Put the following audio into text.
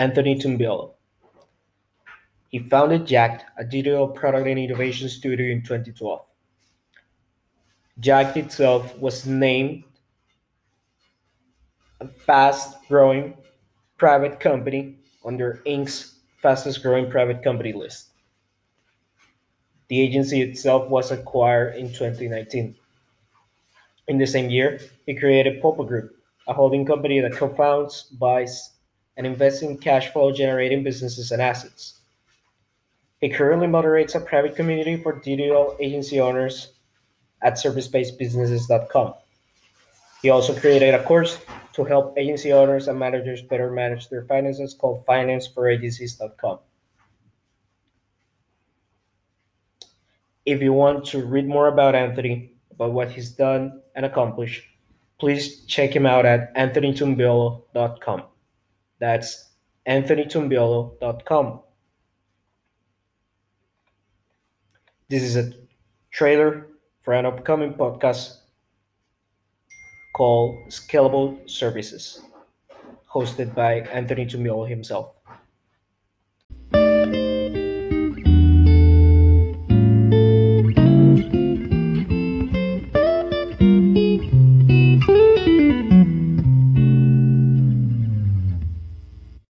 Anthony Tumbiolo. He founded Jakt, a digital product and innovation studio in 2012. Jakt itself was named a fast growing private company under Inc.'s fastest growing private company list. The agency itself was acquired in 2019. In the same year, he created Pulpo Group, a holding company that co-founds, buys, and invests in cash flow generating businesses and assets. He currently moderates a private community for digital agency owners at servicebasedbusinesses.com. He also created a course to help agency owners and managers better manage their finances called financeforagencies.com. If you want to read more about Anthony, about what he's done and accomplished, please check him out at anthonytumbiolo.com. That's anthonytumbiolo.com. This is a trailer for an upcoming podcast called Scalable Services, hosted by Anthony Tumbiolo himself.